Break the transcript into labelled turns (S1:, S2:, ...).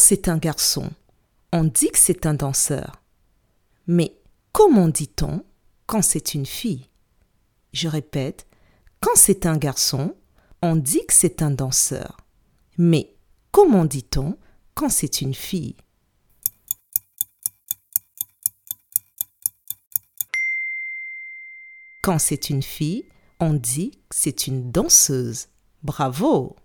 S1: c'est un garçon, on dit que c'est un danseur. Mais comment dit-on quand c'est une fille? Je répète, quand c'est un garçon, on dit que c'est un danseur. Mais comment dit-on quand c'est une fille? Quand c'est une fille, on dit que c'est une danseuse. Bravo